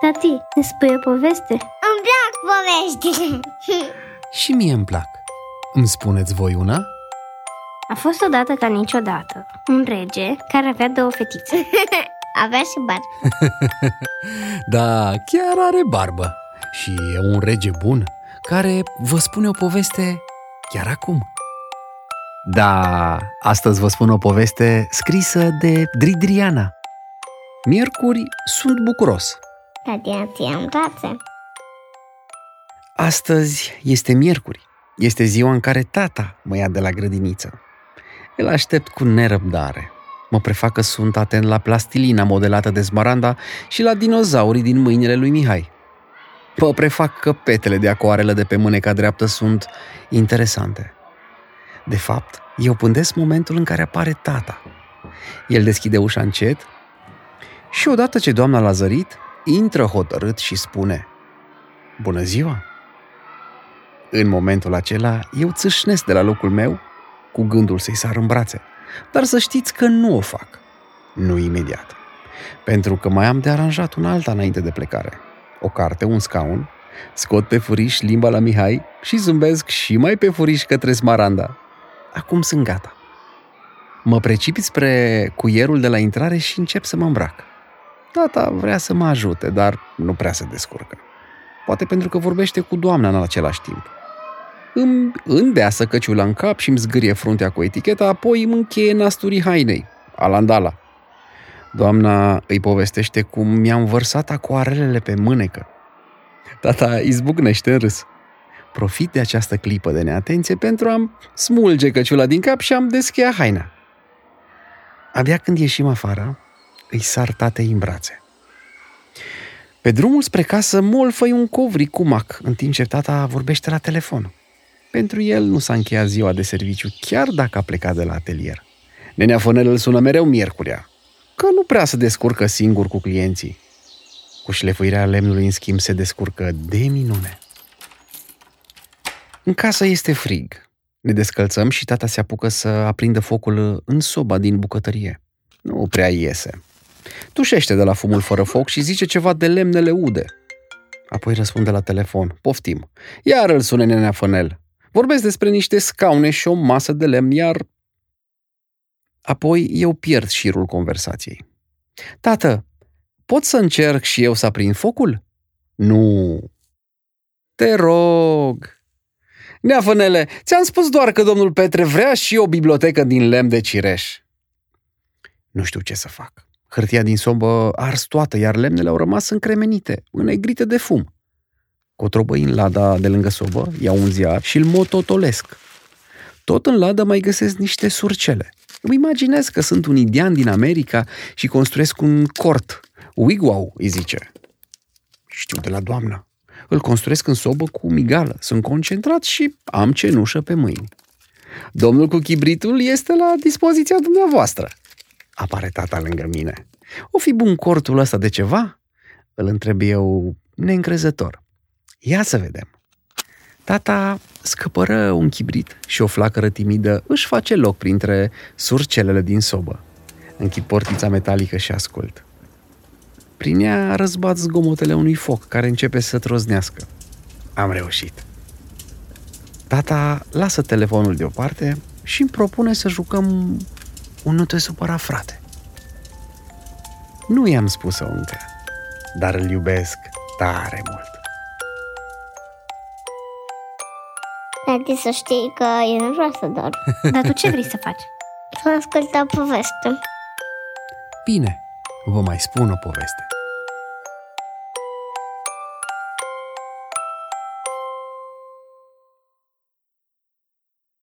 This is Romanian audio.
Tati, ne spui o poveste? Îmi plac poveștile. Și mie îmi plac. Îmi spuneți voi una? A fost odată ca niciodată un rege care avea două fetițe. Avea și bar. Da, chiar are barbă. Și e un rege bun care vă spune o poveste chiar acum. Da, astăzi vă spun o poveste scrisă de Dridriana. Miercuri sunt bucuros. Tati, ți-am brațe. Astăzi este miercuri. Este ziua în care tata mă ia de la grădiniță. Îl aștept cu nerăbdare. Mă prefac că sunt atent la plastilina modelată de Smaranda și la dinozaurii din mâinile lui Mihai. Mă prefac că petele de acoarelă de pe mâneca dreaptă sunt interesante. De fapt, eu pândesc momentul în care apare tata. El deschide ușa încet și odată ce doamna l-a zărit, intră hotărât și spune Bună ziua! În momentul acela, eu țâșnesc de la locul meu cu gândul să-i sar în brațe. Dar să știți că nu o fac. Nu imediat. Pentru că mai am de aranjat un alta înainte de plecare. O carte, un scaun, scot pe furiș limba la Mihai și zâmbesc și mai pe furiș către Smaranda. Acum sunt gata. Mă precipit spre cuierul de la intrare și încep să mă îmbrac. Tata vrea să mă ajute, dar nu prea se descurcă. Poate pentru că vorbește cu doamna în același timp. Îmi îndeasă căciula în cap și îmi zgârie fruntea cu eticheta, apoi îmi încheie nasturii hainei, alandala. Doamna îi povestește cum mi-am vărsat acoarelele pe mânecă. Tata izbucnește în râs. Profit de această clipă de neatenție pentru a smulge căciula din cap și am deschia haina. Abia când ieșim afară, îi sar tatei în brațe. Pe drumul spre casă molfăi un covric cu mac, în timp ce tata vorbește la telefon. Pentru el nu s-a încheiat ziua de serviciu, chiar dacă a plecat de la atelier. Nenea Fănel îl sună mereu miercurea, că nu prea se descurcă singur cu clienții. Cu șlefuirea lemnului, în schimb, se descurcă de minune. În casă este frig. Ne descălțăm și tata se apucă să aprindă focul în soba din bucătărie. Nu prea iese. Tușește de la fumul fără foc și zice ceva de lemnele ude. Apoi răspunde la telefon. Poftim. Iar îl sună nenea Fănel. Vorbesc despre niște scaune și o masă de lemn, iar... Apoi eu pierd șirul conversației. Tată, pot să încerc și eu să aprind focul? Nu. Te rog. Neafănele, ți-am spus doar că domnul Petre vrea și o bibliotecă din lemn de cireș. Nu știu ce să fac. Hârtia din sobă ars toată, iar lemnele au rămas încremenite, înegrite de fum. Cotrobăi în lada de lângă sobă, iau un ziar și îl mototolesc. Tot în ladă mai găsesc niște surcele. Îmi imaginez că sunt un indian din America și construiesc un cort. Wigwau, îi zice. Știu de la doamnă. Îl construiesc în sobă cu migală. Sunt concentrat și am cenușă pe mâini. Domnul cu chibritul este la dispoziția dumneavoastră. Apare tata lângă mine. O fi bun cortul ăsta de ceva? Îl întreb eu neîncrezător. Ia să vedem. Tata scăpără un chibrit și o flacără timidă își face loc printre surcelele din sobă. Închid portița metalică și ascult. Prin ea răzbat zgomotele unui foc care începe să troznească. Am reușit. Tata lasă telefonul deoparte și îmi propune să jucăm un nu te supăra, frate. Nu i-am spus-o încă, dar îl iubesc tare mult. Tati, să știi că eu nu vreau să dorm. Dar tu ce vrei să faci? Să ascult o poveste. Bine, vă mai spun o poveste.